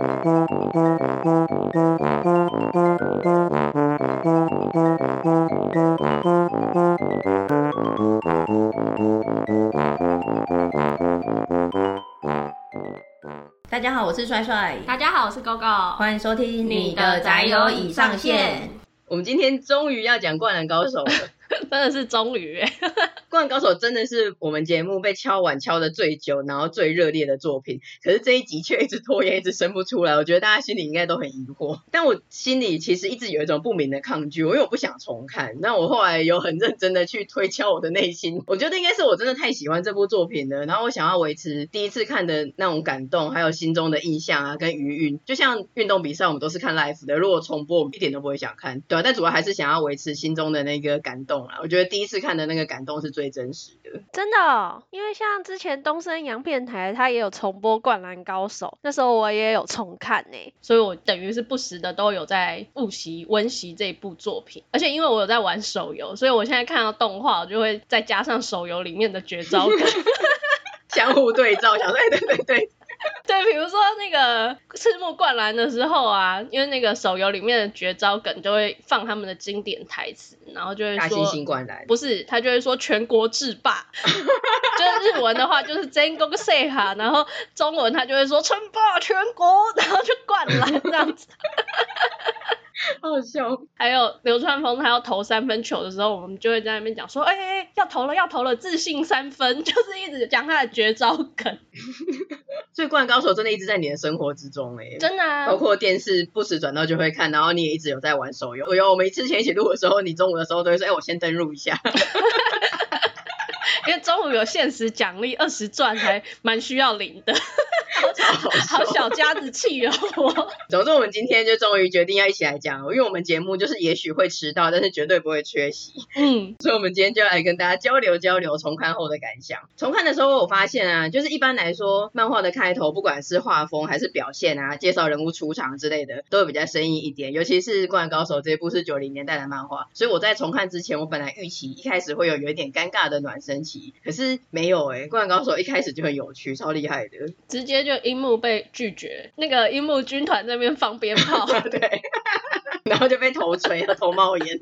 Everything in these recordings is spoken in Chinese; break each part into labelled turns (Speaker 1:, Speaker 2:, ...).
Speaker 1: 大家好，我是帅帅。
Speaker 2: 大家好，我是 GoGo。
Speaker 1: 欢迎收听你的宅友已上线。
Speaker 3: 我们今天终于要讲《灌篮高手》了。
Speaker 2: 真的是终于，《
Speaker 3: 灌篮高手》真的是我们节目被敲碗敲的最久，然后最热烈的作品。可是这一集却一直拖延，一直生不出来。我觉得大家心里应该都很疑惑。但我心里其实一直有一种不明的抗拒，因为我不想重看。那我后来有很认真的去推敲我的内心，我觉得应该是我真的太喜欢这部作品了。然后我想要维持第一次看的那种感动，还有心中的印象啊，跟余韵。就像运动比赛，我们都是看 live 的，如果重播，我们一点都不会想看，对吧？但主要还是想要维持心中的那个感动啊。我觉得第一次。看的那个感动是最真实的，
Speaker 2: 真的哦，因为像之前东森洋片台，它也有重播《灌篮高手》，那时候我也有重看呢，所以我等于是不时的都有在复习温习这一部作品，而且因为我有在玩手游，所以我现在看到动画，我就会再加上手游里面的绝招梗，
Speaker 3: 相互对照，想对对对对。
Speaker 2: 对，比如说那个赤木灌篮的时候啊，因为那个手游里面的绝招梗就会放他们的经典台词，然后就会说，
Speaker 3: 大猩猩灌篮，
Speaker 2: 不是，他就会说全国制霸，就是日文的话就是全国制覇，然后中文他就会说称霸全国，然后就灌篮这样子。
Speaker 3: 好好笑，
Speaker 2: 还有流川枫他要投三分球的时候，我们就会在那边讲说，哎、欸、哎，要投了要投了，自信三分，就是一直讲他的绝招梗。
Speaker 3: 所以灌篮高手真的一直在你的生活之中哎，
Speaker 2: 真的啊，
Speaker 3: 包括电视不时转到就会看，然后你也一直有在玩手游。有我们之前一起录的时候，你中午的时候都会说，哎、欸，我先登录一下。
Speaker 2: 因为中午有限时奖励二十钻，还蛮需要领的。
Speaker 3: 好，
Speaker 2: 好小家子气哦！
Speaker 3: 总之，我们今天就终于决定要一起来讲，因为我们节目就是也许会迟到，但是绝对不会缺席。
Speaker 2: 嗯，
Speaker 3: 所以我们今天就来跟大家交流交流重看后的感想。重看的时候，我发现啊，就是一般来说，漫画的开头，不管是画风还是表现啊，介绍人物出场之类的，都会比较生硬一点。尤其是《灌篮高手》这一部是九零年代的漫画，所以我在重看之前，我本来预期一开始会有有一点尴尬的暖身期，可是没有哎、欸，《灌篮高手》一开始就很有趣，超厉害的，
Speaker 2: 直接就樱木被拒绝，那个樱木军团那边放鞭炮，
Speaker 3: 对，然后就被头锤和头冒烟。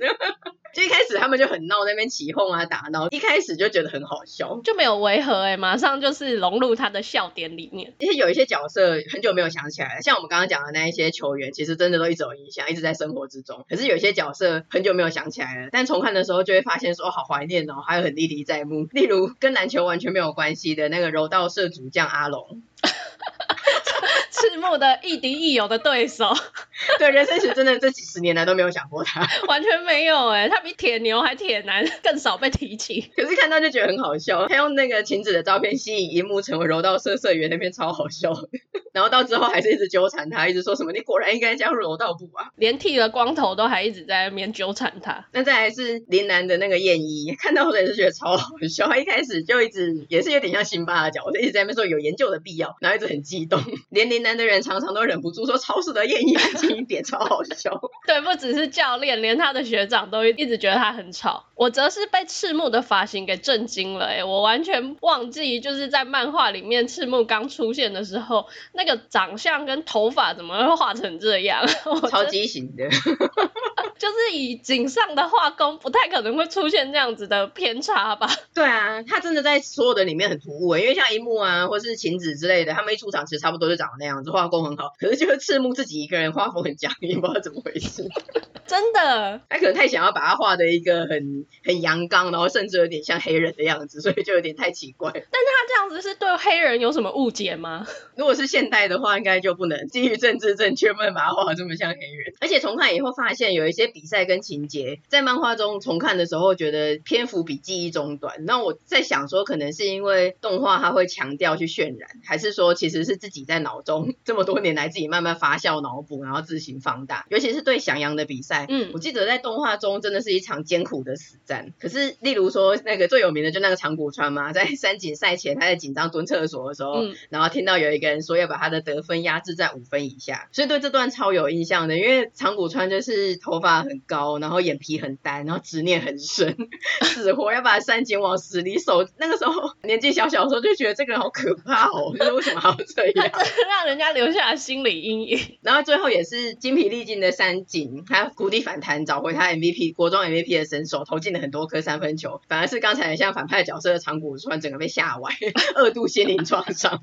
Speaker 3: 就一开始他们就很闹，那边起哄啊打闹，一开始就觉得很好笑，
Speaker 2: 就没有违和哎，马上就是融入他的笑点里面。
Speaker 3: 而且有一些角色很久没有想起来了，像我们刚刚讲的那一些球员，其实真的都一直有影响，一直在生活之中。可是有一些角色很久没有想起来了，但重看的时候就会发现说，哦，好怀念哦，还有很历历在目。例如跟篮球完全没有关系的那个柔道社主将阿龙。
Speaker 2: 赤木的亦敌亦友的对手，
Speaker 3: 对，人生其实真的这几十年来都没有想过他，
Speaker 2: 完全没有哎，他比铁牛还铁男，更少被提起。
Speaker 3: 可是看到就觉得很好笑，他用那个晴子的照片吸引樱木成为柔道社社员，那边超好笑。然后到之后还是一直纠缠他，一直说什么你果然应该加入柔道部啊，
Speaker 2: 连剃了光头都还一直在那边纠缠他。
Speaker 3: 那再来是林南的那个艳一，看到我也是觉得超好笑，他一开始就一直也是有点像辛巴的角色，一直在那边说有研究的必要，然后一直很激动，连陵南的人常常都忍不住说超市的谚一安静一点，超好笑。
Speaker 2: 对，不只是教练，连他的学长都一直觉得他很吵。我则是被赤木的发型给震惊了，哎，我完全忘记就是在漫画里面赤木刚出现的时候，那个长相跟头发怎么会画成这样？
Speaker 3: 超畸形的，
Speaker 2: 就是以井上的画工，不太可能会出现这样子的偏差吧？
Speaker 3: 对啊，他真的在所有的里面很突兀，因为像樱木啊，或是晴子之类的，他们一出场其实差不多就长那样子，画工很好。可是就是赤木自己一个人画风很僵硬，不知道怎么回事。
Speaker 2: 真的，
Speaker 3: 他可能太想要把他画的一个很很阳刚，然后甚至有点像黑人的样子，所以就有点太奇怪。但是
Speaker 2: 他这样子是对黑人有什么误解吗？
Speaker 3: 如果是现代的话，应该就不能基于政治正确，不能把他画的这么像黑人。而且从他以后发现，有一些比赛跟情节在漫画中重看的时候，觉得篇幅比记忆中短。那我在想说，可能是因为动画它会强调去渲染，还是说其实是自己在脑中这么多年来自己慢慢发酵脑补，然后自行放大。尤其是对翔阳的比赛。嗯，我记得在动画中真的是一场艰苦的死战。可是，例如说那个最有名的就那个长谷川嘛，在三井赛前他在紧张蹲厕所的时候，嗯，然后听到有一个人说要把他的得分压制在五分以下，所以对这段超有印象的。因为长谷川就是头发发很高，然后眼皮很单，然后执念很深，死活要把三井往死里守。那个时候年纪小小的时候就觉得这个人好可怕哦，就是为什么还要
Speaker 2: 这样？让人家留下了心理阴影。
Speaker 3: 然后最后也是精疲力尽的三井，他谷底反弹，找回他 MVP 国中 MVP 的身手，投进了很多颗三分球。反而是刚才像反派角色的长谷川，整个被吓歪，二度心灵创伤。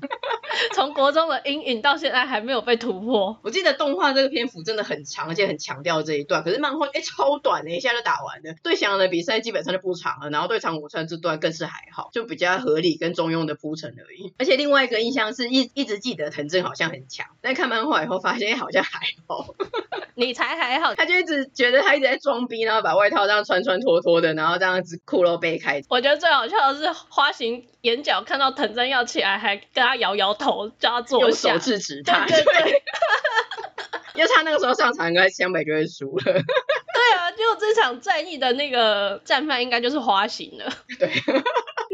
Speaker 2: 从国中的阴影到现在还没有被突破。
Speaker 3: 我记得动画这个篇幅真的很长，而且很强调这一段。可是漫画哎超短的，一下就打完了。对翔阳的比赛基本上就不长了，然后对长谷川这段更是还好，就比较合理跟中庸的铺陈而已。而且另外一个印象是一一直记得藤真好像很强，但看漫画以后发现好像还好。
Speaker 2: 你才还好，
Speaker 3: 他就一直觉得他一直在装逼，然后把外套这样穿穿脱脱的，然后这样子裤髅背开。
Speaker 2: 我觉得最好笑的是花形眼角看到藤真要起来，还跟他摇摇头，叫他坐下，
Speaker 3: 用手制止他。
Speaker 2: 对对对。
Speaker 3: 要是 他那个时候上场，应该湘北就会输了。
Speaker 2: 对啊，就这场战役的那个战犯应该就是花型了。
Speaker 3: 对。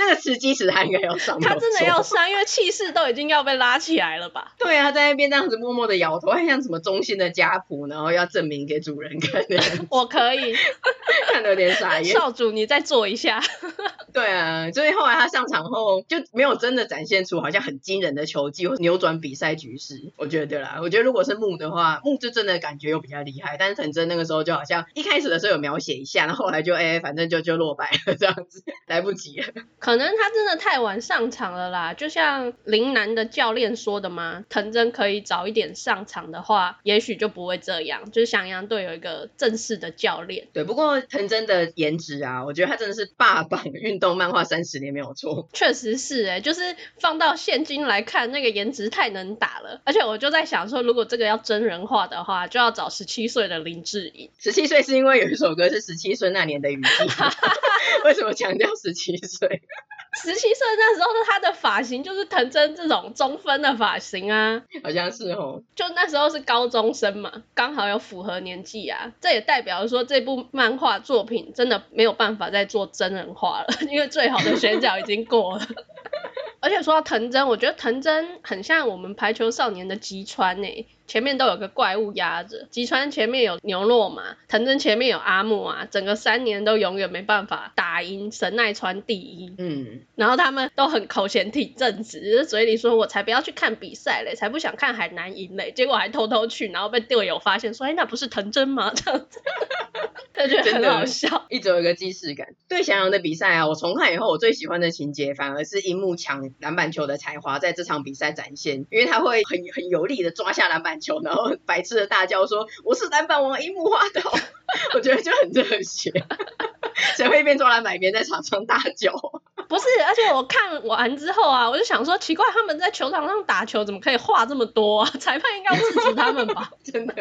Speaker 3: 那个吃鸡时他应该要上，
Speaker 2: 他真的要上，因为气势都已经要被拉起来了吧？
Speaker 3: 对啊，在那边这样子默默的摇头，还像什么忠心的家仆，然后要证明给主人看的。
Speaker 2: 我可以，
Speaker 3: 看得有点傻眼。
Speaker 2: 少主，你再做一下。
Speaker 3: 对啊，所以后来他上场后就没有真的展现出好像很惊人的球技或扭转比赛局势。我觉得啦，我觉得如果是木的话，木就真的感觉又比较厉害。但是藤真那个时候就好像一开始的时候有描写一下，然后后来就哎、欸，反正就就落败了这样子，来不及了。
Speaker 2: 可能他真的太晚上场了啦，就像林南的教练说的嘛，藤真可以早一点上场的话，也许就不会这样。就是翔阳队有一个正式的教练。
Speaker 3: 对，不过藤真的颜值啊，我觉得他真的是霸榜运动漫画三十年没有错。
Speaker 2: 确实是哎、欸，就是放到现今来看，那个颜值太能打了。而且我就在想说，如果这个要真人化的话，就要找十七岁的林志颖。
Speaker 3: 十七岁是因为有一首歌是十七岁那年的雨季。为什么强调十七岁？
Speaker 2: 十七岁那时候的他的发型就是藤真这种中分的发型啊，
Speaker 3: 好像是哦。
Speaker 2: 就那时候是高中生嘛，刚好有符合年纪啊。这也代表说这部漫画作品真的没有办法再做真人化了，因为最好的选角已经过了。而且说到藤真，我觉得藤真很像我们排球少年的吉川诶、欸。前面都有个怪物压着，吉川前面有牛若嘛，藤真前面有阿木啊，整个三年都永远没办法打赢神奈川第一。
Speaker 3: 嗯，
Speaker 2: 然后他们都很口嫌体正直，嘴里说我才不要去看比赛嘞，才不想看海南赢嘞，结果还偷偷去，然后被队友发现说，哎，那不是藤真吗？这样子，他觉得很好笑，
Speaker 3: 一直有一个既视感。对翔阳的比赛啊，我重看以后，我最喜欢的情节反而是樱木抢篮板球的才华在这场比赛展现，因为他会很很有力的抓下篮板。球，然后白痴的大叫说：“我是篮板王樱木花道。”我觉得就很热血，谁会一边抓篮板一边在场上大叫？
Speaker 2: 不是，而且我看完之后啊，我就想说，奇怪，他们在球场上打球怎么可以话这么多啊？裁判应该要制止他们吧？
Speaker 3: 真的，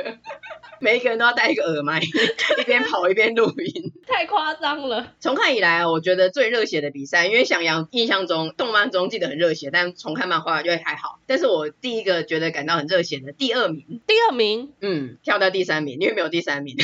Speaker 3: 每一个人都要带一个耳麦，一边跑一边录音，
Speaker 2: 太夸张了。
Speaker 3: 从看以来，我觉得最热血的比赛，因为想阳印象中动漫中记得很热血，但重看漫画就还好。但是我第一个觉得感到很热血的第二名，
Speaker 2: 第二名，
Speaker 3: 嗯，跳到第三名，因为没有第三名。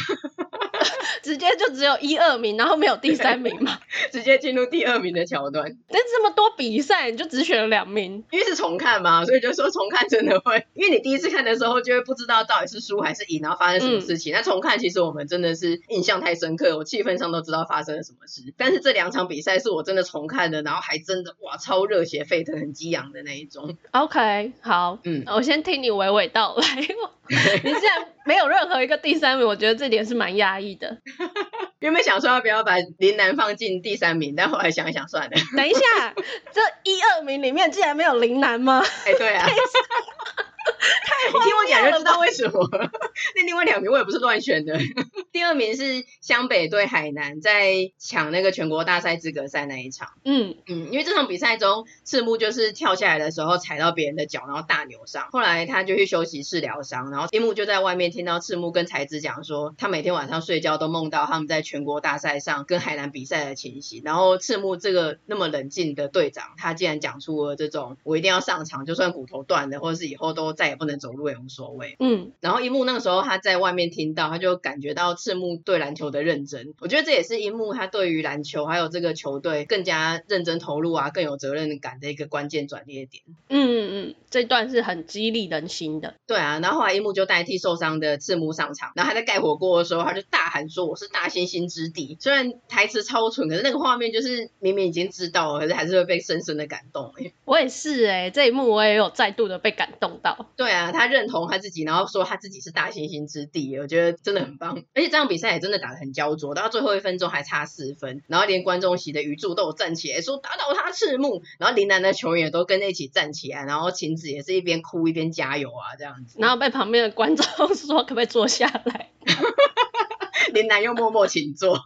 Speaker 2: 直接就只有一二名，然后没有第三名嘛？
Speaker 3: 直接进入第二名的桥段。
Speaker 2: 但这么多比赛，你就只选了两名？
Speaker 3: 因为是重看嘛，所以就说重看真的会，因为你第一次看的时候就会不知道到底是输还是赢，然后发生什么事情。那、嗯、重看其实我们真的是印象太深刻，我气氛上都知道发生了什么事。但是这两场比赛是我真的重看的，然后还真的哇超热血沸腾、很激昂的那一种。
Speaker 2: OK，好，嗯，我先听你娓娓道来。你现在没有任何一个第三名，我觉得这点是蛮压抑的。
Speaker 3: 原本想说要不要把林南放进第三名，但后来想一想算了。
Speaker 2: 等一下，这一二名里面竟然没有林南吗？
Speaker 3: 哎、欸，对啊。太 你听我讲就知道为什么。那另外两名我也不是乱选的。第二名是湘北对海南，在抢那个全国大赛资格赛那一场。
Speaker 2: 嗯
Speaker 3: 嗯，因为这场比赛中，赤木就是跳下来的时候踩到别人的脚，然后大扭伤。后来他就去休息室疗伤，然后樱木就在外面听到赤木跟才子讲说，他每天晚上睡觉都梦到他们在全国大赛上跟海南比赛的情形。然后赤木这个那么冷静的队长，他竟然讲出了这种我一定要上场，就算骨头断了，或者是以后都再也不能走路也无所谓。
Speaker 2: 嗯，
Speaker 3: 然后樱木那个时候他在外面听到，他就感觉到。赤木对篮球的认真。我觉得这也是樱木他对于篮球还有这个球队更加认真投入啊，更有责任感的一个关键转捩点。
Speaker 2: 嗯嗯嗯，这段是很激励人心的。
Speaker 3: 对啊，然后后来樱木就代替受伤的赤木上场，然后他在盖火锅的时候，他就大喊说：“我是大猩猩之弟。”虽然台词超蠢，可是那个画面就是明明已经知道了，可是还是会被深深的感动。
Speaker 2: 我也是哎、欸，这一幕我也有再度的被感动到。
Speaker 3: 对啊，他认同他自己，然后说他自己是大猩猩之弟，我觉得真的很棒。而且这场比赛也真的打得很焦灼，到最后一分钟还差四分，然后连观众席的鱼柱都有站起来说打倒他赤木，然后林南的球员也都跟着一起站起来，然后晴子也是一边哭一边加油啊这样子。
Speaker 2: 然后被旁边的观众说可不可以坐下来，
Speaker 3: 林南又默默请坐。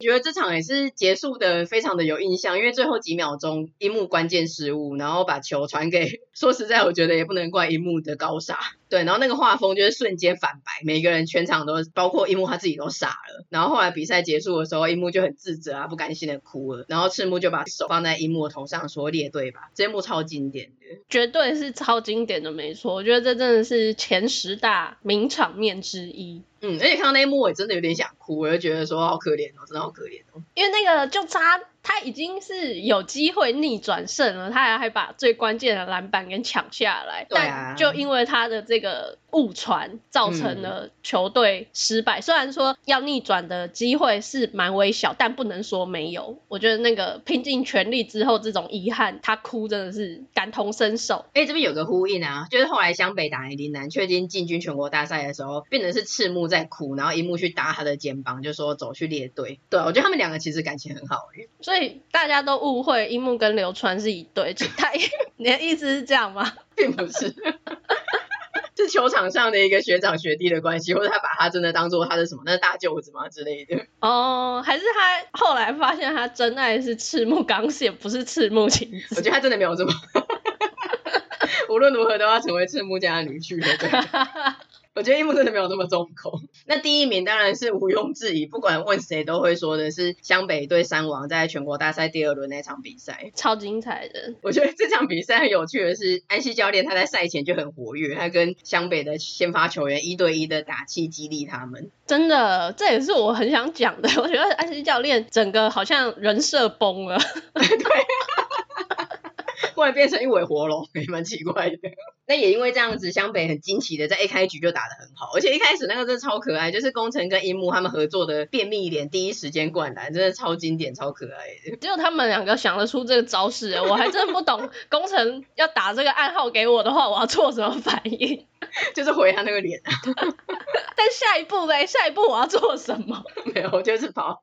Speaker 3: 觉得这场也是结束的非常的有印象，因为最后几秒钟樱木关键失误，然后把球传给。说实在，我觉得也不能怪樱木的高傻。对，然后那个画风就是瞬间反白，每个人全场都包括樱木他自己都傻了。然后后来比赛结束的时候，樱木就很自责啊，不甘心的哭了。然后赤木就把手放在樱木的头上说列队吧，这一幕超经典的，
Speaker 2: 绝对是超经典的，没错。我觉得这真的是前十大名场面之一。
Speaker 3: 嗯，而且看到那一幕，我也真的有点想哭，我就觉得说好可怜哦，真的好可怜哦。
Speaker 2: 因为那个就差。他已经是有机会逆转胜了，他还还把最关键的篮板给抢下来，
Speaker 3: 对啊，
Speaker 2: 但就因为他的这个误传，造成了球队失败。嗯、虽然说要逆转的机会是蛮微小，但不能说没有。我觉得那个拼尽全力之后，这种遗憾，他哭真的是感同身受。
Speaker 3: 哎，这边有个呼应啊，就是后来湘北打陵南，确定进军全国大赛的时候，变成是赤木在哭，然后樱木去搭他的肩膀，就说走去列队。对，我觉得他们两个其实感情很好哎。
Speaker 2: 所以大家都误会樱木跟流川是一对，他 你的意思是这样吗？
Speaker 3: 并不是，是球场上的一个学长学弟的关系，或者他把他真的当做他的什么，那是大舅子吗之类的？
Speaker 2: 哦，还是他后来发现他真爱是赤木刚宪，不是赤木晴子？
Speaker 3: 我觉得他真的没有这么，无论如何都要成为赤木家的女婿的，对。我觉得樱木真的没有那么重口。那第一名当然是毋庸置疑，不管问谁都会说的是湘北对山王在全国大赛第二轮那场比赛，
Speaker 2: 超精彩的。
Speaker 3: 我觉得这场比赛很有趣的是，安西教练他在赛前就很活跃，他跟湘北的先发球员一对一的打气激励他们。
Speaker 2: 真的，这也是我很想讲的。我觉得安西教练整个好像人设崩了。对。
Speaker 3: 忽然变成一尾活龙，也蛮奇怪的。那也因为这样子，湘北很惊奇的在一开局就打得很好，而且一开始那个真的超可爱，就是工程跟樱木他们合作的便秘脸，第一时间灌篮，真的超经典、超可爱的。
Speaker 2: 只有他们两个想得出这个招式，我还真的不懂工程要打这个暗号给我的话，我要做什么反应？
Speaker 3: 就是回他那个脸。
Speaker 2: 但下一步嘞？下一步我要做什么？
Speaker 3: 没有，就是跑。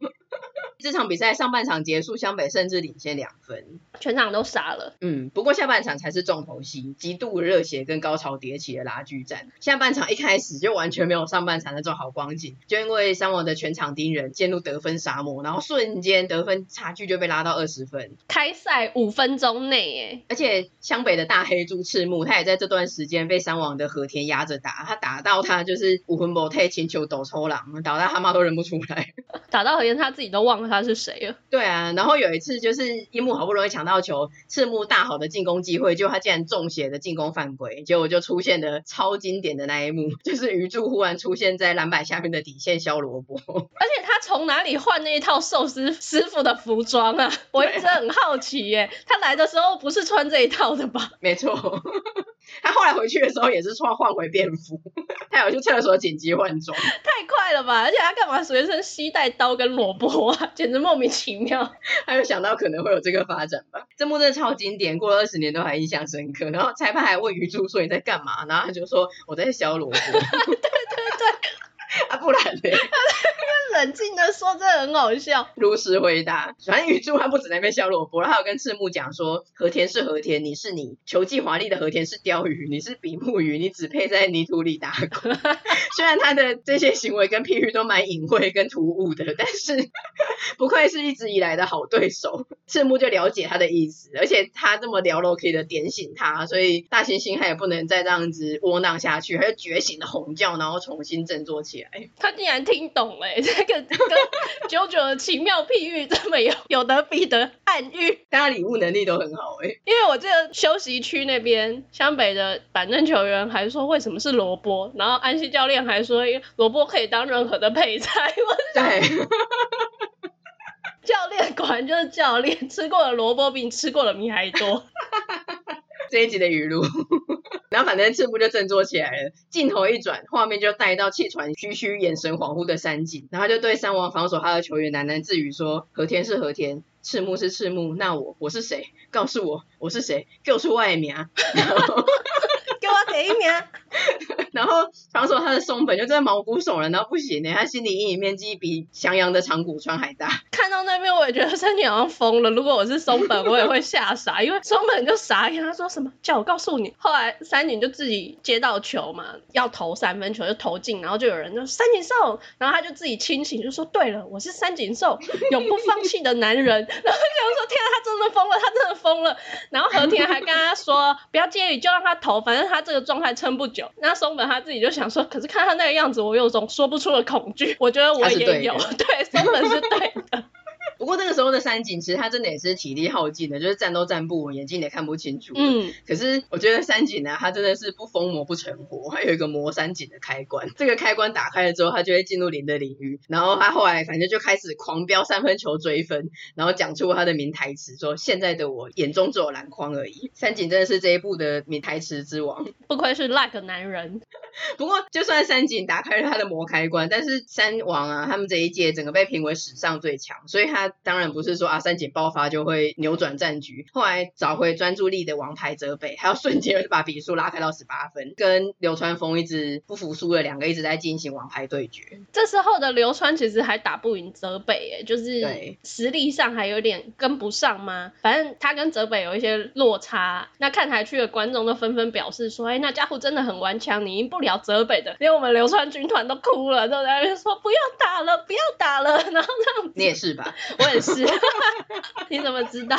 Speaker 3: 这场比赛上半场结束，湘北甚至领先两分，
Speaker 2: 全场都傻了。
Speaker 3: 嗯，不过下半场才是重头戏，极度热血跟高潮迭起的拉锯战。下半场一开始就完全没有上半场那种好光景，就因为山王的全场盯人陷入得分沙漠，然后瞬间得分差距就被拉到二十分。
Speaker 2: 开赛五分钟内，哎，
Speaker 3: 而且湘北的大黑猪赤木，他也在这段时间被山王的和田压着打，他打到他就是武魂不退，请求抖抽狼，打到他妈都认不出来，
Speaker 2: 打到和田他自己都忘了。他是谁了？
Speaker 3: 对啊，然后有一次就是樱木好不容易抢到球，赤木大好的进攻机会，就他竟然中邪的进攻犯规，结果就出现了超经典的那一幕，就是鱼柱忽然出现在篮板下面的底线削萝卜，
Speaker 2: 而且他从哪里换那一套寿司师傅的服装啊？我一直很好奇耶，他来的时候不是穿这一套的吧？
Speaker 3: 没错。他后来回去的时候也是穿换回便服，他有去厕所紧急换装，
Speaker 2: 太快了吧！而且他干嘛随身携带刀跟萝卜啊？简直莫名其妙。
Speaker 3: 他就想到可能会有这个发展吧？这幕真的超经典，过了二十年都还印象深刻。然后裁判还问鱼柱说你在干嘛？然后他就说我在削萝
Speaker 2: 卜。
Speaker 3: 啊不然呢？
Speaker 2: 冷静的说，这很好笑。
Speaker 3: 如实回答，反正鱼柱他不止在那边削萝卜，他有跟赤木讲说：和田是和田，你是你，球技华丽的和田是鲷鱼，你是比目鱼，你只配在泥土里打滚。虽然他的这些行为跟譬喻都蛮隐晦跟突兀的，但是不愧是一直以来的好对手。赤木就了解他的意思，而且他这么了 OK 的点醒他，所以大猩猩他也不能再这样子窝囊下去，他就觉醒的吼叫，然后重新振作起来。
Speaker 2: 他竟然听懂了，这个跟九九的奇妙譬喻这么有 有得比的暗喻，
Speaker 3: 大家礼物能力都很好哎、欸。
Speaker 2: 因为我这个休息区那边湘北的板凳球员还说为什么是萝卜，然后安西教练还说萝卜可以当任何的配菜。
Speaker 3: 我对，
Speaker 2: 教练果然就是教练，吃过的萝卜比你吃过的米还多。
Speaker 3: 这一集的语录，然后反正赤木就振作起来了，镜头一转，画面就带到气喘吁吁、眼神恍惚的山井，然后就对山王防守他的球员喃喃自语说：“和田是和田，赤木是赤木，那我我是谁？告诉我我是谁？给我出外名。”
Speaker 2: 给我给一名。
Speaker 3: 然后防守他的松本就真的毛骨悚然，然后不行呢，他心理阴影面积比翔阳的长谷川还大。
Speaker 2: 看到那边我也觉得三井好像疯了，如果我是松本，我也会吓傻，因为松本就傻眼，他说什么叫我告诉你。后来三井就自己接到球嘛，要投三分球就投进，然后就有人就三井寿，然后他就自己清醒就说对了，我是三井寿，永不放弃的男人。然后就说天啊，他真的疯了，他真的疯了。然后和田还跟他说不要介意，就让他投，反正他这个状态撑不久。那松本。他自己就想说，可是看他那个样子，我有种说不出的恐惧。我觉得我也有，对，松本是对的。
Speaker 3: 不过那个时候的三井，其实他真的也是体力耗尽的，就是站都站不稳，眼睛也看不清楚。嗯。可是我觉得三井呢，他真的是不疯魔不成活，还有一个魔三井的开关。这个开关打开了之后，他就会进入零的领域。然后他后来反正就开始狂飙三分球追分，然后讲出他的名台词，说：“现在的我眼中只有篮筐而已。”三井真的是这一部的名台词之王，
Speaker 2: 不愧是 like 男人。
Speaker 3: 不过就算三井打开了他的魔开关，但是三王啊，他们这一届整个被评为史上最强，所以他。当然不是说阿，三姐爆发就会扭转战局。后来找回专注力的王牌泽北，还要瞬间把比数拉开到十八分，跟流川枫一直不服输的两个一直在进行王牌对决。
Speaker 2: 这时候的流川其实还打不赢泽北，哎，就是实力上还有点跟不上吗？反正他跟泽北有一些落差。那看台区的观众都纷纷表示说，哎，那家伙真的很顽强，你赢不了泽北的。连我们流川军团都哭了，都在那边说不要打了，不要打了。然后这样子，
Speaker 3: 你也是吧？
Speaker 2: 我也是，你怎么知道？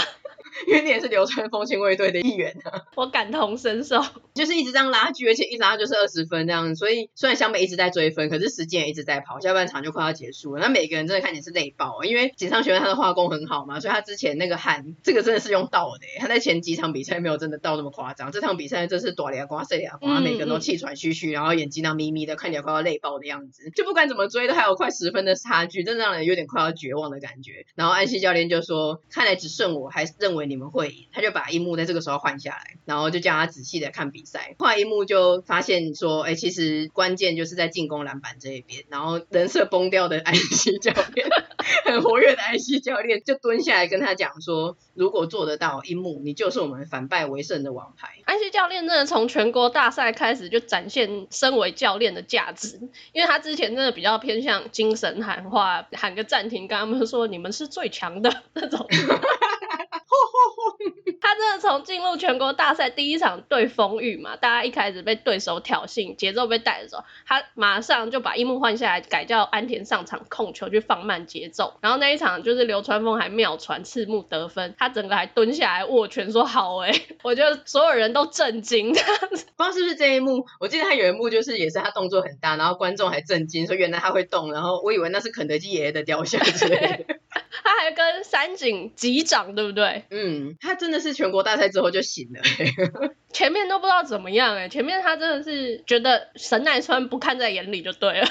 Speaker 3: 因为你也是流川枫亲卫队的一员啊，
Speaker 2: 我感同身受，
Speaker 3: 就是一直这样拉锯，而且一拉就是二十分这样，所以虽然湘北一直在追分，可是时间也一直在跑，下半场就快要结束了。那每个人真的看起来是累爆，因为井上学院他的画工很好嘛，所以他之前那个汗，这个真的是用倒的，他在前几场比赛没有真的倒那么夸张，这场比赛真是大俩瓜碎俩瓜，每个人都气喘吁吁，然后眼睛那眯眯的，看起来快要累爆的样子，就不管怎么追都还有快十分的差距，真的让人有点快要绝望的感觉。然后安西教练就说，看来只剩我还认为你们会赢。他就把樱木在这个时候换下来，然后就叫他仔细的看比赛。后来樱木就发现说，哎，其实关键就是在进攻篮板这一边。然后人设崩掉的安西教练，很活跃的安西教练就蹲下来跟他讲说，如果做得到，樱木，你就是我们反败为胜的王牌。
Speaker 2: 安西教练真的从全国大赛开始就展现身为教练的价值，因为他之前真的比较偏向精神喊话，喊个暂停，跟他们说你们是最强的 那种。从进入全国大赛第一场对丰玉嘛，大家一开始被对手挑衅，节奏被带走，他马上就把樱木换下来，改叫安田上场控球去放慢节奏。然后那一场就是流川枫还妙传赤木得分，他整个还蹲下来握拳说好哎、我觉得所有人都震惊。这样子，
Speaker 3: 不知道是不是这一幕，我记得他有一幕就是也是他动作很大，然后观众还震惊说原来他会动，然后我以为那是肯德基爷爷的雕像之类的。
Speaker 2: 他还跟三井击掌，对不对？
Speaker 3: 嗯，他真的是全国大赛之后就醒了，
Speaker 2: 前面都不知道怎么样哎，前面他真的是觉得神奈川不看在眼里就对了。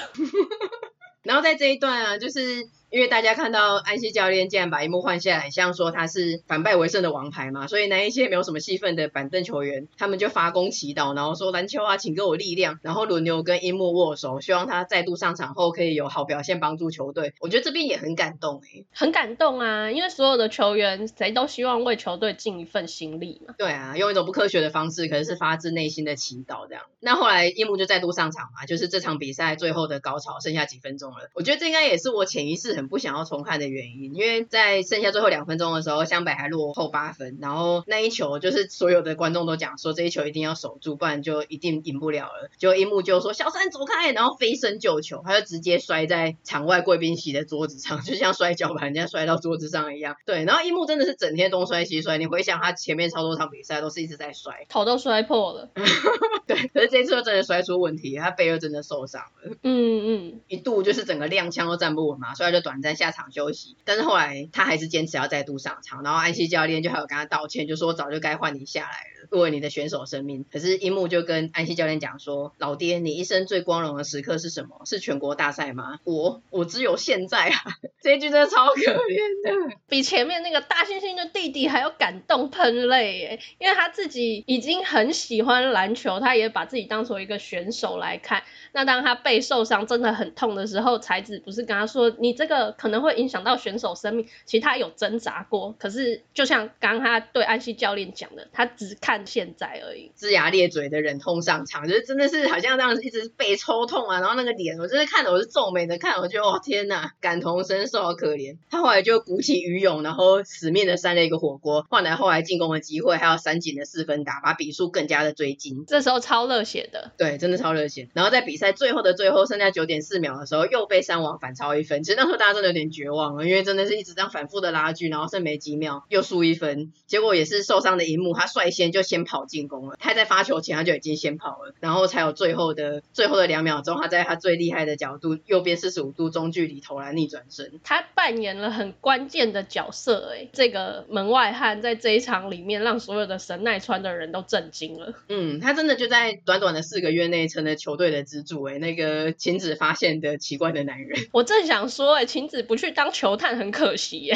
Speaker 3: 然后在这一段啊，就是。因为大家看到安西教练竟然把樱木换下来，像说他是反败为胜的王牌嘛，所以那一些没有什么戏份的板凳球员，他们就发功祈祷，然后说篮球啊，请给我力量，然后轮流跟樱木握手，希望他再度上场后可以有好表现，帮助球队。我觉得这边也很感动诶、欸，
Speaker 2: 很感动啊，因为所有的球员谁都希望为球队尽一份心力嘛。
Speaker 3: 对啊，用一种不科学的方式，可是是发自内心的祈祷这样。那后来樱木就再度上场嘛，就是这场比赛最后的高潮，剩下几分钟了。我觉得这应该也是我潜意识很。很不想要重看的原因，因为在剩下最后两分钟的时候，湘北还落后八分，然后那一球就是所有的观众都讲说这一球一定要守住，不然就一定赢不了了。结果樱木就说小三走开，然后飞身救球，他就直接摔在场外贵宾席的桌子上，就像摔跤把人家摔到桌子上一样。对，然后樱木真的是整天东摔西摔，你回想他前面超多场比赛都是一直在摔，
Speaker 2: 头都摔破了。
Speaker 3: 对，可是这次又真的摔出问题，他背又真的受伤了。
Speaker 2: 嗯嗯，
Speaker 3: 一度就是整个踉跄都站不稳嘛，所以他就短在下场休息。但是后来他还是坚持要再度上场，然后安西教练就还有跟他道歉，就说早就该换你下来了，作为你的选手生命。可是樱木就跟安西教练讲说，老爹，你一生最光荣的时刻是什么？是全国大赛吗？我我只有现在啊！这一句真的超可怜的，
Speaker 2: 比前面那个大猩猩的弟弟还要感动喷泪耶，因为他自己已经很喜欢篮球，他也把自己当做一个选手来看。那当他背受伤真的很痛的时候，才子不是跟他说，你这个可能会影响到选手生命。其实他有挣扎过，可是就像刚刚他对安西教练讲的，他只看现在而已。
Speaker 3: 龇牙咧嘴的忍痛上场，就是真的是好像这样子一直被抽痛啊，然后那个脸，我真的看着我是皱眉的看，我觉得哦天呐，感同身受，好可怜。他后来就鼓起余勇，然后死命的扇了一个火锅，换来后来进攻的机会，还有三井的四分打，把比数更加的追近。
Speaker 2: 这时候超热血的，
Speaker 3: 对，真的超热血。然后在比赛最后的最后，剩下九点四秒的时候，又被山王反超一分。其实那时候大家真的有点绝望了，因为真的是一直这样反复的拉锯，然后剩没几秒又输一分。结果也是受伤的一幕，他率先就先跑进攻了。他在发球前他就已经先跑了，然后才有最后的最后的两秒钟，他在他最厉害的角度，右边四十五度中距离投篮逆转身。
Speaker 2: 他扮演了很关键的角色，哎，这个门外汉在这一场里面让所有的神奈川的人都震惊了。
Speaker 3: 嗯，他真的就在短短的四个月内成了球队的支柱，哎，那个晴子发现的奇怪的男人。
Speaker 2: 我正想说，哎，晴子不去当球探很可惜耶。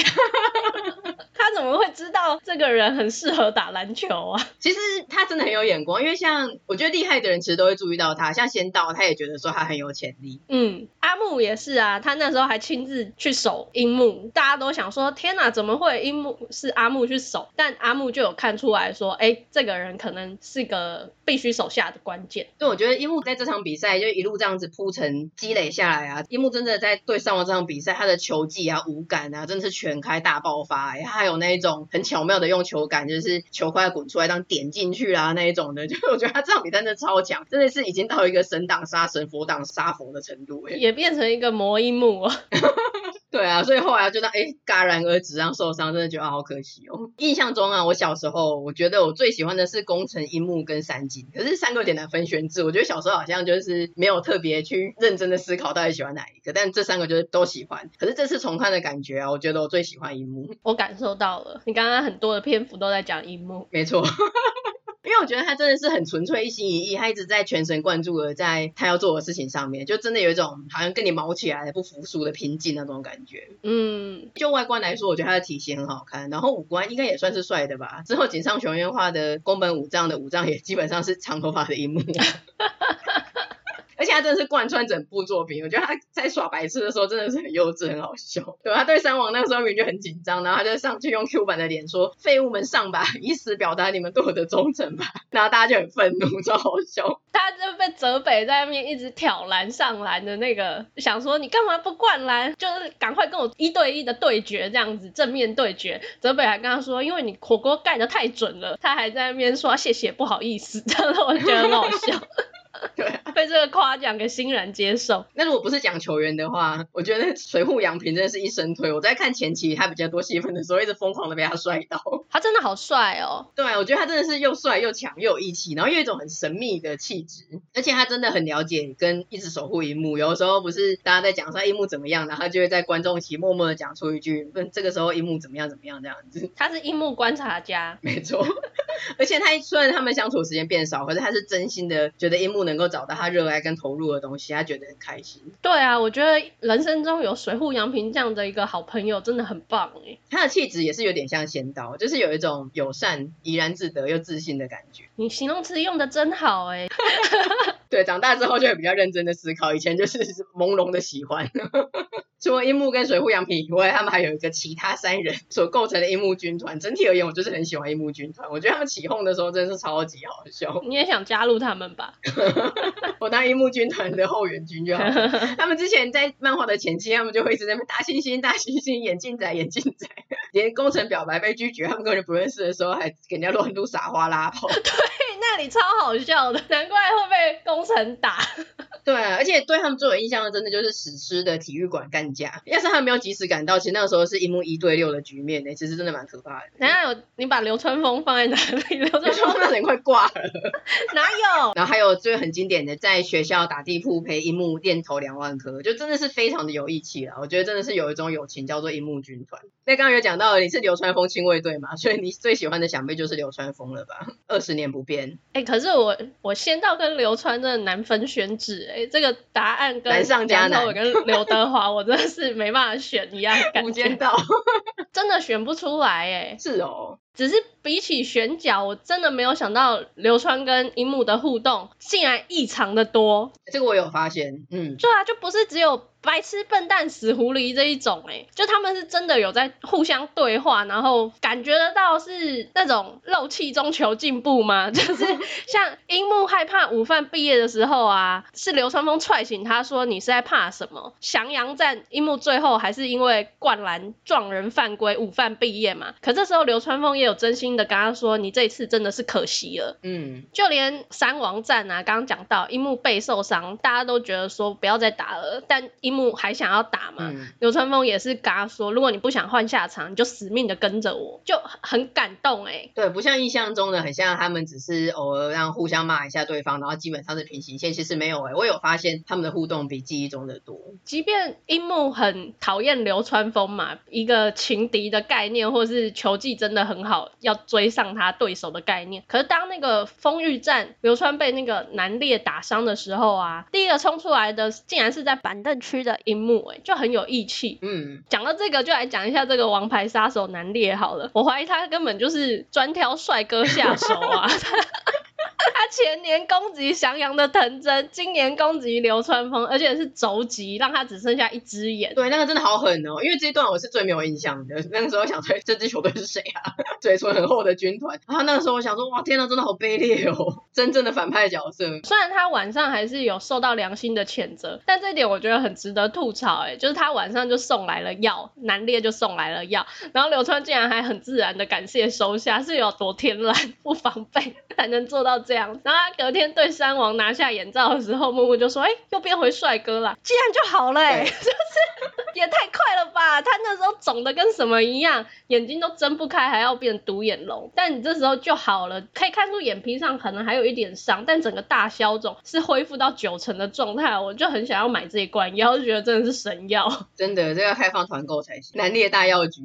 Speaker 2: 他怎么会知道这个人很适合打篮球啊？
Speaker 3: 其实他真的很有眼光，因为像我觉得厉害的人其实都会注意到他，像仙道他也觉得说他很有潜力。
Speaker 2: 嗯，阿木也是啊，他那时候还亲自去守樱木，大家都想说天哪，怎么会樱木是阿木去守？但阿木就有看出来说，哎，这个人可能是个必须守下的关键。
Speaker 3: 对，我觉得樱木在这场比赛就一路这样子铺陈积累下来啊，樱木真的在对上完这场比赛，他的球技啊、五感啊，真的是全开大爆发，还有那一种很巧妙的用球感，就是球快要滚出来当点进去啦那一种的，就我觉得他这场比赛真的超强，真的是已经到一个神挡杀神、佛挡杀佛的程度，哎，
Speaker 2: 也变成一个魔音木哦。
Speaker 3: 对啊，所以后来就当哎戛然而止，让受伤，真的觉得好可惜哦。印象中啊，我小时候我觉得我最喜欢的是宫城樱木跟三井，可是三个有点难分选制，我觉得小时候好像就是没有特别去认真的思考到底喜欢哪一个，但这三个就是都喜欢。可是这次重看的感觉啊，我觉得我最喜欢樱木。
Speaker 2: 我感受到了，你刚刚很多的篇幅都在讲樱木，
Speaker 3: 没错。因为我觉得他真的是很纯粹一心一意，他一直在全神贯注的在他要做的事情上面，就真的有一种好像跟你毛起来的不服输的拼劲那种感觉。嗯，就外观来说，我觉得他的体型很好看，然后五官应该也算是帅的吧。之后井上雄彦画的宫本武藏的武藏也基本上是长头发的樱木。而且他真的是贯穿整部作品，我觉得他在耍白痴的时候真的是很幼稚，很好笑。对，他对三王那个时候明明就很紧张，然后他就上去用 Q 版的脸说：“废物们上吧，以此表达你们对我的忠诚吧。”然后大家就很愤怒，超好笑。
Speaker 2: 他就被泽北在那边一直挑篮上篮的那个，想说你干嘛不灌篮？就是赶快跟我一对一的对决，这样子正面对决。泽北还跟他说：“因为你火锅盖得太准了。”他还在那边说：“谢谢，不好意思。”真的，我觉得很好笑。
Speaker 3: 对、啊，
Speaker 2: 被这个夸奖给欣然接受。
Speaker 3: 那如果不是讲球员的话，我觉得水户洋平真的是一生推。我在看前期他比较多戏份的时候，一直疯狂的被他帅到。
Speaker 2: 他真的好帅哦。
Speaker 3: 对，我觉得他真的是又帅又强又有义气，然后又有一种很神秘的气质。而且他真的很了解跟一直守护樱木。有的时候不是大家在讲说樱木怎么样，然后他就会在观众席默默的讲出一句：“问这个时候樱木怎么样怎么样这样子。”
Speaker 2: 他是樱木观察家。
Speaker 3: 没错。而且他虽然他们相处时间变少，可是他是真心的觉得樱木能够找到他热爱跟投入的东西，他觉得很开心。
Speaker 2: 对啊，我觉得人生中有水户洋平这样的一个好朋友真的很棒哎。
Speaker 3: 他的气质也是有点像仙道，就是有一种友善、怡然自得又自信的感觉。
Speaker 2: 你形容词用的真好哎。
Speaker 3: 对，长大之后就会比较认真的思考，以前就是朦胧的喜欢。除了樱木跟水户洋平以外，他们还有一个其他三人所构成的樱木军团。整体而言，我就是很喜欢樱木军团。我觉得他们起哄的时候真的是超级好笑。
Speaker 2: 你也想加入他们吧？
Speaker 3: 我当樱木军团的后援军就好了。他们之前在漫画的前期，他们就会一直在那边大猩猩、大猩猩、眼镜仔、眼镜仔，连工程表白被拒绝，他们根本就不认识的时候，还给人家乱入撒花拉炮。
Speaker 2: 对，那里超好笑的，难怪会被工程打。
Speaker 3: 对啊，而且对他们最有印象的，真的就是史诗的体育馆干架。要是他们没有及时赶到，其实那个时候是一幕一对六的局面呢，其实真的蛮可怕的。
Speaker 2: 等下有你把流川枫放在哪里？流
Speaker 3: 川枫那人快挂了。
Speaker 2: 哪有？
Speaker 3: 然后还有最很经典的，在学校打地铺陪樱木练投两万颗，就真的是非常的有义气了。我觉得真的是有一种友情叫做樱木军团。那刚刚有讲到你是流川枫亲卫队嘛，所以你最喜欢的想必就是流川枫了吧？二十年不变。
Speaker 2: 哎、欸，可是我我仙道跟流川真的难分选址哎，这个答案跟
Speaker 3: 难上加难。
Speaker 2: 我跟刘德华，我真的是没办法选一样感觉。无间道真的选不出来哎。
Speaker 3: 是哦。
Speaker 2: 只是比起选角，我真的没有想到刘川跟樱木的互动竟然异常的多。
Speaker 3: 这个我有发现，嗯，
Speaker 2: 对啊，就不是只有白痴、笨蛋、死狐狸这一种，哎，就他们是真的有在互相对话，然后感觉得到是那种漏气中求进步吗？就是像樱木害怕午饭毕业的时候啊，是流川枫踹醒他说，你是在怕什么？翔阳战樱木最后还是因为灌篮撞人犯规，午饭毕业嘛？可这时候流川枫也有真心的跟他说，你这一次真的是可惜了。嗯，就连三王战啊，刚刚讲到樱木背受伤，大家都觉得说不要再打了，但樱木还想要打嘛？嗯、流川枫也是嘎说，如果你不想换下场，你就死命的跟着我，就很感动哎、欸。
Speaker 3: 对，不像印象中的，很像他们只是偶尔让互相骂一下对方，然后基本上是平行线。其实没有哎、欸，我有发现他们的互动比记忆中的多。
Speaker 2: 即便樱木很讨厌流川枫嘛，一个情敌的概念，或是球技真的很好，要追上他对手的概念。可是当那个丰玉战流川被那个南烈打伤的时候啊，第一个冲出来的竟然是在板凳区的荧幕，哎，就很有义气。嗯，讲到这个，就来讲一下这个王牌杀手南烈好了。我怀疑他根本就是专挑帅哥下手啊。他前年攻击翔阳的藤真，今年攻击流川枫，而且是肘击，让他只剩下一只眼。
Speaker 3: 对，那个真的好狠哦！因为这一段我是最没有印象的。那个时候想说，这支球队是谁啊？嘴唇很厚的军团。然后那个时候我想说，哇，天呐，真的好卑劣哦！真正的反派角色。
Speaker 2: 虽然他晚上还是有受到良心的谴责，但这一点我觉得很值得吐槽。哎，就是他晚上就送来了药，南烈就送来了药，然后流川竟然还很自然的感谢收下，是有多天然不防备才能做到这样。然后他隔天对山王拿下眼罩的时候，木木就说：“哎，又变回帅哥了，这样就好了。”哎，是不是也太快了吧？他那时候肿的跟什么一样，眼睛都睁不开，还要变独眼龙。但你这时候就好了，可以看出眼皮上可能还有一点伤，但整个大消肿，是恢复到九成的状态。我就很想要买这一罐药，就觉得真的是神药。
Speaker 3: 真的，这要开放团购才行。南烈大药局。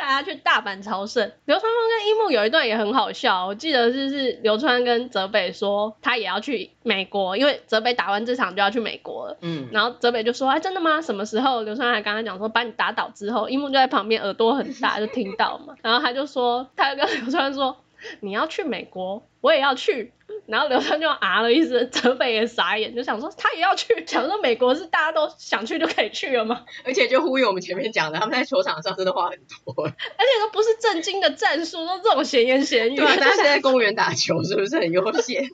Speaker 2: 大家去大阪朝圣，流川枫跟樱木有一段也很好笑，我记得就是流川跟泽北说他也要去美国，因为泽北打完这场就要去美国了。嗯，然后泽北就说：“哎，真的吗？什么时候？”流川还跟他讲说把你打倒之后，樱木就在旁边耳朵很大就听到嘛，然后他就说，他就跟流川说：“你要去美国，我也要去。”然后刘川就啊了一声，泽北也傻眼，就想说他也要去，想说美国是大家都想去就可以去了吗？
Speaker 3: 而且就呼应我们前面讲的，他们在球场上真的话很多，而
Speaker 2: 且都不是正经的战术，都这种闲言闲语。
Speaker 3: 对啊，大家现在 公园打球是不是很悠闲？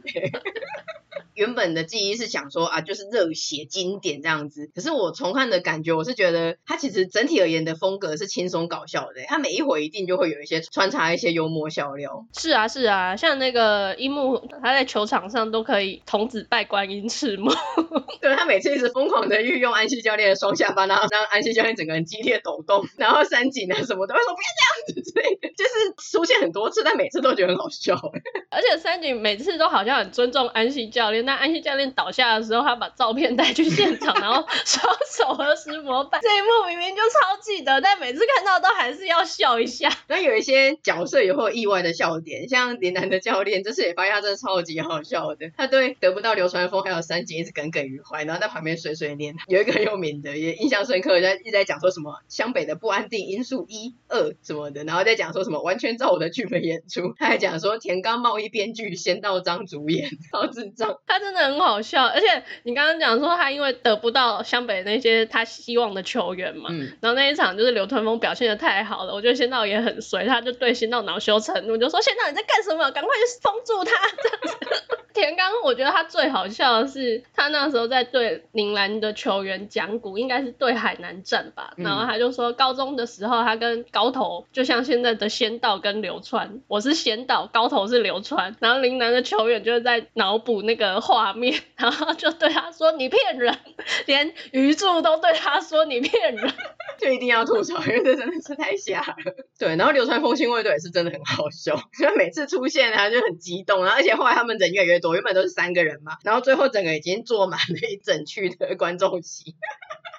Speaker 3: 原本的记忆是想说啊，就是热血经典这样子。可是我重看的感觉，我是觉得他其实整体而言的风格是轻松搞笑的。他每一回一定就会有一些穿插一些幽默笑料。
Speaker 2: 是啊，是啊，像那个呃樱木，他在球场上都可以童子拜观音赤木。
Speaker 3: 对，他每次一直疯狂的运用安西教练的双下巴，然后让安西教练整个人激烈抖动，然后三井啊什么都会说不要这样之类的，就是出现很多次，但每次都觉得很好笑。
Speaker 2: 而且三井每次都好像很尊重安西教练。但安西教练倒下的时候，他把照片带去现场，然后双手合十膜拜。这一幕明明就超记得，但每次看到都还是要笑一下。
Speaker 3: 那有一些角色也会有意外的笑点，像林南的教练这次也发现他真的超级好笑的。他对得不到流川枫还有三井一直耿耿于怀，然后在旁边碎碎念。有一个很有名的，也印象深刻，在一直在讲说什么湘北的不安定因素一二什么的，然后再讲说什么完全照我的剧本演出。他还讲说田刚贸易编剧，仙道张主演，超智障。
Speaker 2: 他真的很好笑，而且你刚刚讲说他因为得不到湘北那些他希望的球员嘛，嗯、然后那一场就是流川枫表现的太好了，我觉得仙道也很衰，他就对仙道恼羞成怒，就说仙道你在干什么？赶快去封住他！这样子。田刚，我觉得他最好笑的是，他那时候在对宁兰的球员讲古，应该是对海南战吧，嗯、然后他就说高中的时候他跟高头就像现在的仙道跟流川，我是仙道，高头是流川，然后铃兰的球员就是在脑补那个画面，然后就对他说你骗人，连鱼柱都对他说你骗人，
Speaker 3: 就一定要吐槽，因为这真的是太瞎了。对，然后流川枫新卫队也是真的很好笑，因为每次出现他就很激动，然后而且后来他们人越来越多。原本都是三个人嘛，然后最后整个已经坐满了一整区的观众席。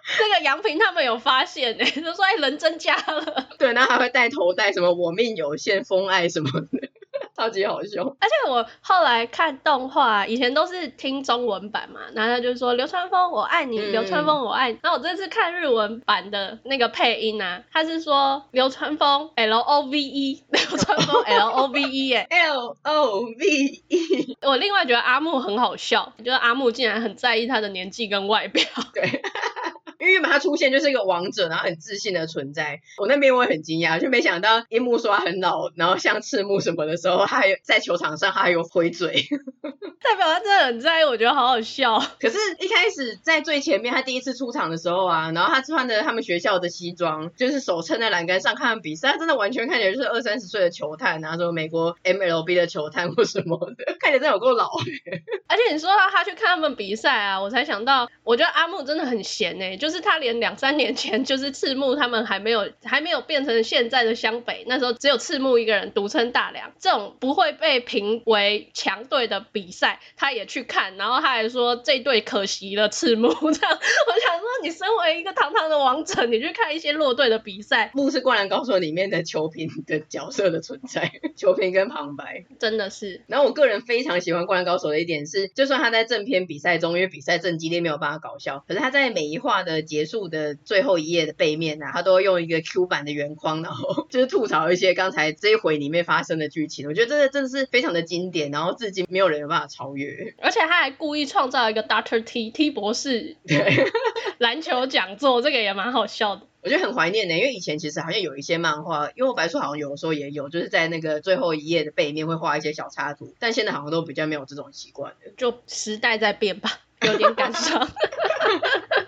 Speaker 2: 这个杨平他们有发现诶，就说哎人增加了。
Speaker 3: 对，然后还会带头带什么我命有限、封爱什么的。超级好笑，
Speaker 2: 而且我后来看动画，以前都是听中文版嘛，然后他就说流川枫我爱你，嗯、流川枫我爱你。然后我这次看日文版的那个配音啊，他是说流川枫 L O V E，流川枫 L O V E 耶
Speaker 3: ，L O V E。
Speaker 2: 我另外觉得阿木很好笑，就是阿木竟然很在意他的年纪跟外表。
Speaker 3: 对。因为原本他出现就是一个王者，然后很自信的存在。我那边我也很惊讶，就没想到樱木说他很老，然后像赤木什么的时候，他还有在球场上他还有回嘴，
Speaker 2: 代表他真的很在意。我觉得好好笑。
Speaker 3: 可是，一开始在最前面，他第一次出场的时候啊，然后他穿的他们学校的西装，就是手撑在栏杆上看比赛，他真的完全看起来就是二三十岁的球探，然后说美国 MLB 的球探或什么的，看起来真的有够老。
Speaker 2: 而且你说到他去看他们比赛啊，我才想到，我觉得阿木真的很闲哎、欸，就。就是他连两三年前，就是赤木他们还没有还没有变成现在的湘北，那时候只有赤木一个人独撑大梁，这种不会被评为强队的比赛，他也去看，然后他还说这队可惜了赤木 这样。我想说，你身为一个堂堂的王者，你去看一些弱队的比赛，
Speaker 3: 木是灌篮高手里面的球评的角色的存在，球评跟旁白
Speaker 2: 真的是。
Speaker 3: 然后我个人非常喜欢灌篮高手的一点是，就算他在正片比赛中，因为比赛正激烈没有办法搞笑，可是他在每一话的。结束的最后一页的背面啊，他都会用一个 Q 版的圆框，然后 就是吐槽一些刚才这一回里面发生的剧情。我觉得真的真的是非常的经典，然后至今没有人有办法超越。
Speaker 2: 而且他还故意创造一个 Doctor T T 博士对篮球讲座，这个也蛮好笑的。
Speaker 3: 我觉得很怀念呢，因为以前其实好像有一些漫画，因为我白书好像有的时候也有，就是在那个最后一页的背面会画一些小插图，但现在好像都比较没有这种习惯了。
Speaker 2: 就时代在变吧，有点感伤。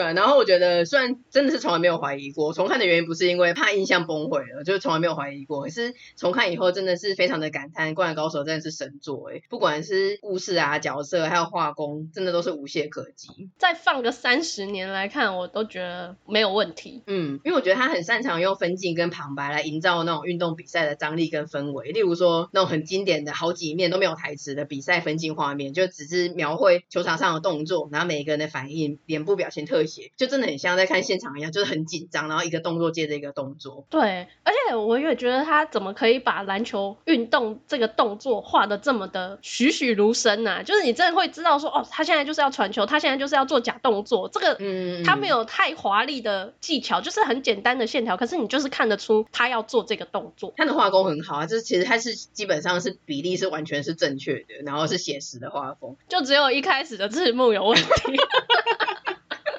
Speaker 3: 对，然后我觉得虽然真的是从来没有怀疑过，重看的原因不是因为怕印象崩毁了，就是从来没有怀疑过。可是重看以后真的是非常的感叹，《灌篮高手》真的是神作哎，不管是故事啊、角色还有画工，真的都是无懈可击。
Speaker 2: 再放个三十年来看，我都觉得没有问题。
Speaker 3: 嗯，因为我觉得他很擅长用分镜跟旁白来营造那种运动比赛的张力跟氛围。例如说那种很经典的好几面都没有台词的比赛分镜画面，就只是描绘球场上的动作，然后每一个人的反应、脸部表情特。就真的很像在看现场一样，就是很紧张，然后一个动作接着一个动作。
Speaker 2: 对，而且我也觉得他怎么可以把篮球运动这个动作画的这么的栩栩如生呢、啊？就是你真的会知道说，哦，他现在就是要传球，他现在就是要做假动作。这个，嗯，他没有太华丽的技巧，就是很简单的线条，可是你就是看得出他要做这个动作。
Speaker 3: 他的画工很好啊，就是其实他是基本上是比例是完全是正确的，然后是写实的画风，
Speaker 2: 就只有一开始的字幕有问题。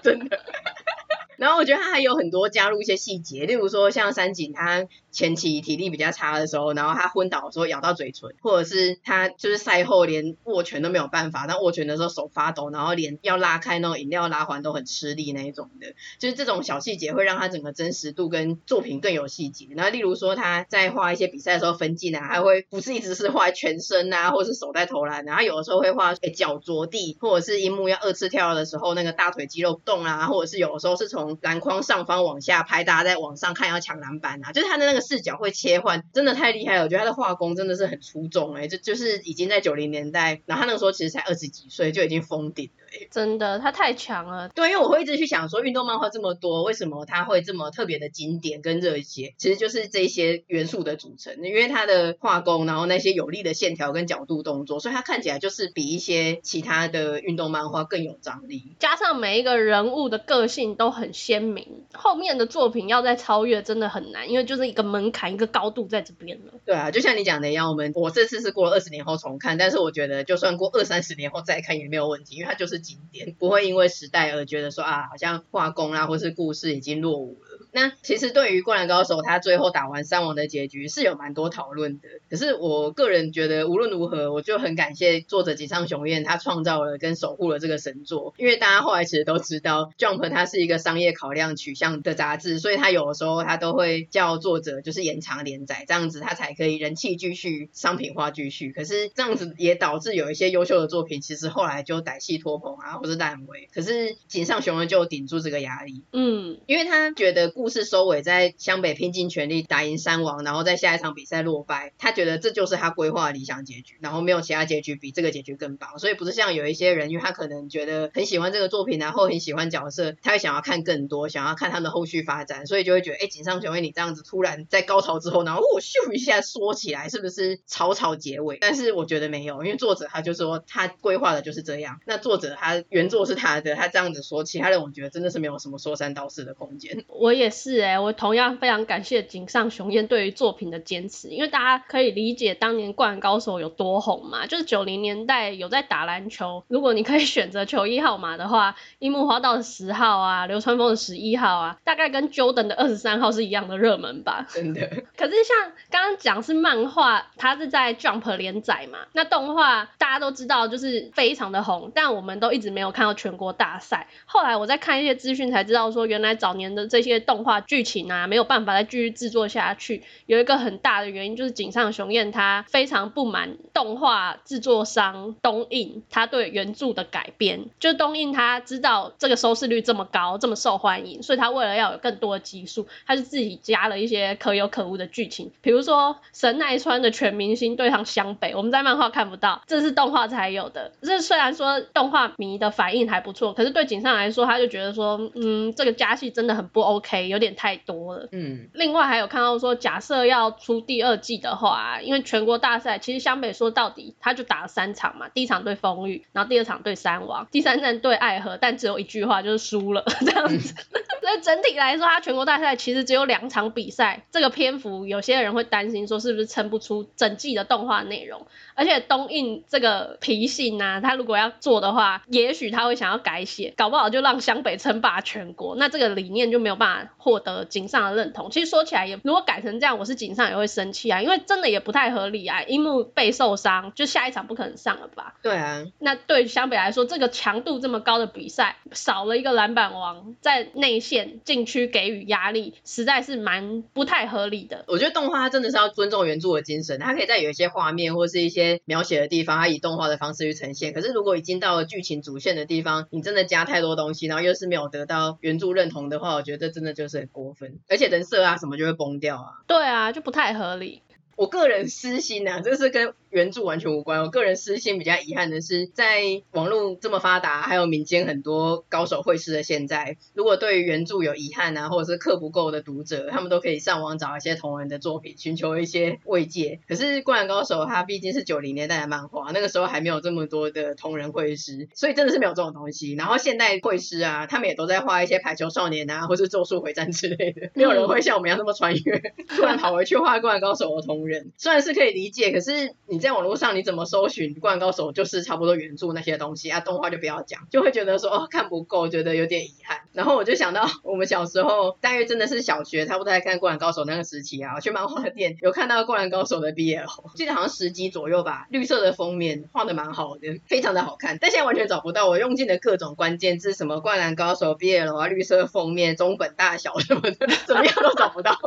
Speaker 3: 真的。然后我觉得他还有很多加入一些细节，例如说像三井他前期体力比较差的时候，然后他昏倒的时候咬到嘴唇，或者是他就是赛后连握拳都没有办法，但握拳的时候手发抖，然后连要拉开那种饮料拉环都很吃力那一种的，就是这种小细节会让他整个真实度跟作品更有细节。那例如说他在画一些比赛的时候分镜啊，还会不是一直是画全身啊，或者是手在投篮，然后有的时候会画诶脚着地，或者是樱木要二次跳的时候那个大腿肌肉动啊，或者是有的时候是从篮筐上方往下拍，大家在往上看要抢篮板啊，就是他的那个视角会切换，真的太厉害了。我觉得他的画工真的是很出众哎，就就是已经在九零年代，然后他那个时候其实才二十几岁就已经封顶了。
Speaker 2: 真的，他太强了。
Speaker 3: 对，因为我会一直去想说，运动漫画这么多，为什么他会这么特别的经典跟热血？其实就是这些元素的组成。因为他的画工，然后那些有力的线条跟角度动作，所以他看起来就是比一些其他的运动漫画更有张力。
Speaker 2: 加上每一个人物的个性都很鲜明，后面的作品要再超越真的很难，因为就是一个门槛，一个高度在这边了。
Speaker 3: 对啊，就像你讲的一样，我们我这次是过了二十年后重看，但是我觉得就算过二三十年后再看也没有问题，因为它就是经典，不会因为时代而觉得说啊，好像画工啊或是故事已经落伍了。那其实对于《灌篮高手》，他最后打完三王的结局是有蛮多讨论的。可是我个人觉得，无论如何，我就很感谢作者井上雄彦，他创造了跟守护了这个神作。因为大家后来其实都知道，《Jump》它是一个商业考量取向的杂志，所以他有的时候他都会叫作者就是延长连载，这样子他才可以人气继续，商品化继续。可是这样子也导致有一些优秀的作品，其实后来就歹戏拖棚啊，或是烂尾。可是井上雄彦就顶住这个压力，
Speaker 2: 嗯，
Speaker 3: 因为他觉得。故事收尾在湘北拼尽全力打赢山王，然后在下一场比赛落败。他觉得这就是他规划的理想结局，然后没有其他结局比这个结局更棒。所以不是像有一些人，因为他可能觉得很喜欢这个作品，然后很喜欢角色，他会想要看更多，想要看他的后续发展，所以就会觉得，哎，井上雄彦你这样子突然在高潮之后，然后我咻一下说起来，是不是草草结尾？但是我觉得没有，因为作者他就说他规划的就是这样。那作者他原作是他的，他这样子说，其他人我觉得真的是没有什么说三道四的空间。
Speaker 2: 我也。是哎、欸，我同样非常感谢井上雄彦对于作品的坚持，因为大家可以理解当年灌篮高手有多红嘛，就是九零年代有在打篮球，如果你可以选择球衣号码的话，樱木花道的十号啊，流川枫的十一号啊，大概跟 Jordan 的二十三号是一样的热门吧。
Speaker 3: 真的。
Speaker 2: 可是像刚刚讲是漫画，它是在 Jump 连载嘛，那动画大家都知道就是非常的红，但我们都一直没有看到全国大赛。后来我在看一些资讯才知道说，原来早年的这些动画。剧情啊，没有办法再继续制作下去，有一个很大的原因就是井上雄彦他非常不满动画制作商东映他对原著的改编，就东映他知道这个收视率这么高，这么受欢迎，所以他为了要有更多的集数，他就自己加了一些可有可无的剧情，比如说神奈川的全明星对上湘北，我们在漫画看不到，这是动画才有的。这虽然说动画迷的反应还不错，可是对井上来说，他就觉得说，嗯，这个加戏真的很不 OK，有。有点太多了，
Speaker 3: 嗯，
Speaker 2: 另外还有看到说，假设要出第二季的话，因为全国大赛其实湘北说到底他就打了三场嘛，第一场对丰裕，然后第二场对三王，第三站对爱河，但只有一句话就是输了这样子，嗯、所以整体来说，他全国大赛其实只有两场比赛，这个篇幅有些人会担心说是不是撑不出整季的动画内容，而且东印这个脾性啊，他如果要做的话，也许他会想要改写，搞不好就让湘北称霸全国，那这个理念就没有办法获得井上的认同，其实说起来也，如果改成这样，我是井上也会生气啊，因为真的也不太合理啊。樱木被受伤，就下一场不可能上了吧？
Speaker 3: 对啊。
Speaker 2: 那对湘北来说，这个强度这么高的比赛，少了一个篮板王，在内线禁区给予压力，实在是蛮不太合理的。
Speaker 3: 我觉得动画它真的是要尊重原著的精神，它可以在有一些画面或是一些描写的地方，它以动画的方式去呈现。可是如果已经到了剧情主线的地方，你真的加太多东西，然后又是没有得到原著认同的话，我觉得这真的就是。很过分，而且人设啊什么就会崩掉啊。
Speaker 2: 对啊，就不太合理。
Speaker 3: 我个人私心啊，就是跟。原著完全无关。我个人私心比较遗憾的是，在网络这么发达，还有民间很多高手绘师的现在，如果对于原著有遗憾啊，或者是课不够的读者，他们都可以上网找一些同人的作品，寻求一些慰藉。可是《灌篮高手》它毕竟是九零年代的漫画，那个时候还没有这么多的同人绘师，所以真的是没有这种东西。然后现代绘师啊，他们也都在画一些排球少年啊，或是咒术回战之类的，没有人会像我们一样那么穿越，突然跑回去画《灌篮高手》的同人，虽然是可以理解，可是你。在网络上你怎么搜寻《灌篮高手》就是差不多原著那些东西啊，动画就不要讲，就会觉得说哦看不够，觉得有点遗憾。然后我就想到我们小时候大约真的是小学差不多在看《灌篮高手》那个时期啊，去漫画店有看到《灌篮高手》的 BL，记得好像十集左右吧，绿色的封面画的蛮好的，非常的好看。但现在完全找不到，我用尽了各种关键字，什么《灌篮高手》BL 啊，绿色封面、中本大小什么的，怎么样都找不到。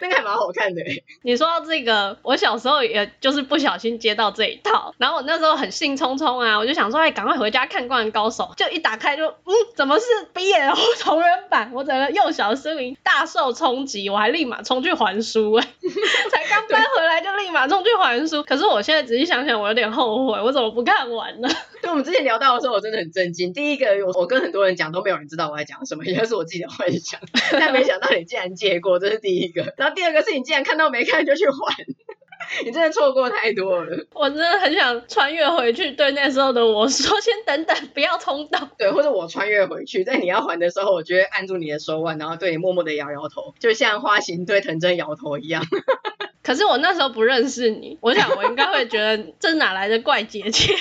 Speaker 3: 那个还蛮好看的。
Speaker 2: 你说到这个，我小时候也就是不小心接到这一套，然后我那时候很兴冲冲啊，我就想说，哎，赶快回家看《灌篮高手》，就一打开就，嗯，怎么是 BL 同人版？我整个幼小的心灵大受冲击，我还立马冲去还书，哎，才刚搬回来就立马冲去还书。可是我现在仔细想想，我有点后悔，我怎么不看完呢？
Speaker 3: 对，我们之前聊到的时候，我真的很震惊。第一个，我我跟很多人讲都没有人知道我在讲什么，应该是我自己的幻想，但没想到你竟然借过，这是第一个。然后第二个是你竟然看到没看就去还，你真的错过太多了。
Speaker 2: 我真的很想穿越回去，对那时候的我说：“先等等，不要冲动。”
Speaker 3: 对，或者我穿越回去，在你要还的时候，我就会按住你的手腕，然后对你默默的摇摇头，就像花形对藤真摇头一样。
Speaker 2: 可是我那时候不认识你，我想我应该会觉得这哪来的怪姐姐。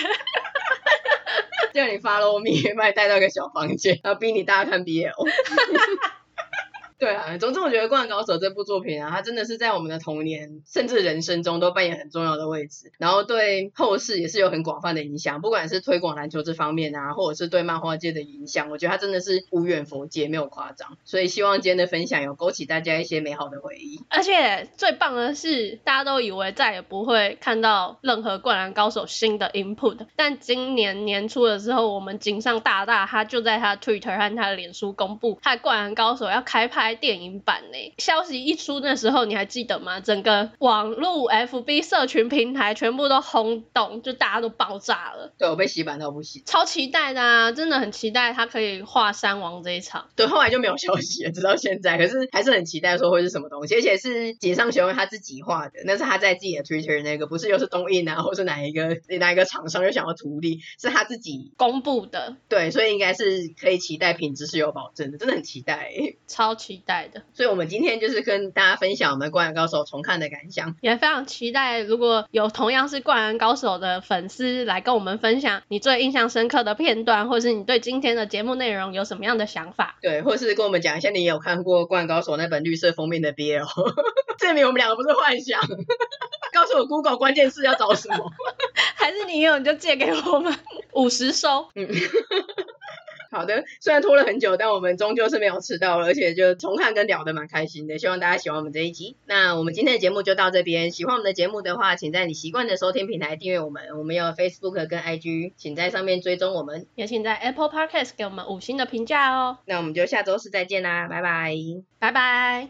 Speaker 3: 叫你 follow me，把你带到一个小房间，然后逼你大家看 BL。对啊，总之我觉得《灌篮高手》这部作品啊，它真的是在我们的童年甚至人生中都扮演很重要的位置，然后对后世也是有很广泛的影响，不管是推广篮球这方面啊，或者是对漫画界的影响，我觉得它真的是无远弗届，没有夸张。所以希望今天的分享有勾起大家一些美好的回忆。
Speaker 2: 而且最棒的是，大家都以为再也不会看到任何《灌篮高手》新的 input，但今年年初的时候，我们井上大大他就在他 Twitter 和他的脸书公布，他《灌篮高手》要开拍。电影版呢？消息一出那时候你还记得吗？整个网络 FB 社群平台全部都轰动，就大家都爆炸了。
Speaker 3: 对，我被洗版到不行，
Speaker 2: 超期待的啊！真的很期待他可以画山王这一场。
Speaker 3: 对，后来就没有消息了，直到现在。可是 还是很期待说会是什么东西，而且是井上雄彦他自己画的，那是他在自己的 Twitter 那个，不是又是东映啊，或是哪一个哪一个厂商又想要图利，是他自己
Speaker 2: 公布的。
Speaker 3: 对，所以应该是可以期待品质是有保证的，真的很期待，
Speaker 2: 超期。期待的，
Speaker 3: 所以我们今天就是跟大家分享我们《灌篮高手》重看的感想，
Speaker 2: 也非常期待如果有同样是《灌篮高手》的粉丝来跟我们分享你最印象深刻的片段，或是你对今天的节目内容有什么样的想法？
Speaker 3: 对，或是跟我们讲一下你有看过《灌篮高手》那本绿色封面的 BL，证明我们两个不是幻想。告诉我 Google 关键字要找什么？
Speaker 2: 还是你有你就借给我们五十收？嗯。
Speaker 3: 好的，虽然拖了很久，但我们终究是没有迟到了，而且就重看跟聊得蛮开心的。希望大家喜欢我们这一集。那我们今天的节目就到这边。喜欢我们的节目的话，请在你习惯的收听平台订阅我们。我们有 Facebook 跟 IG，请在上面追踪我们。
Speaker 2: 也请在 Apple Podcast 给我们五星的评价哦。
Speaker 3: 那我们就下周四再见啦，拜拜，
Speaker 2: 拜拜。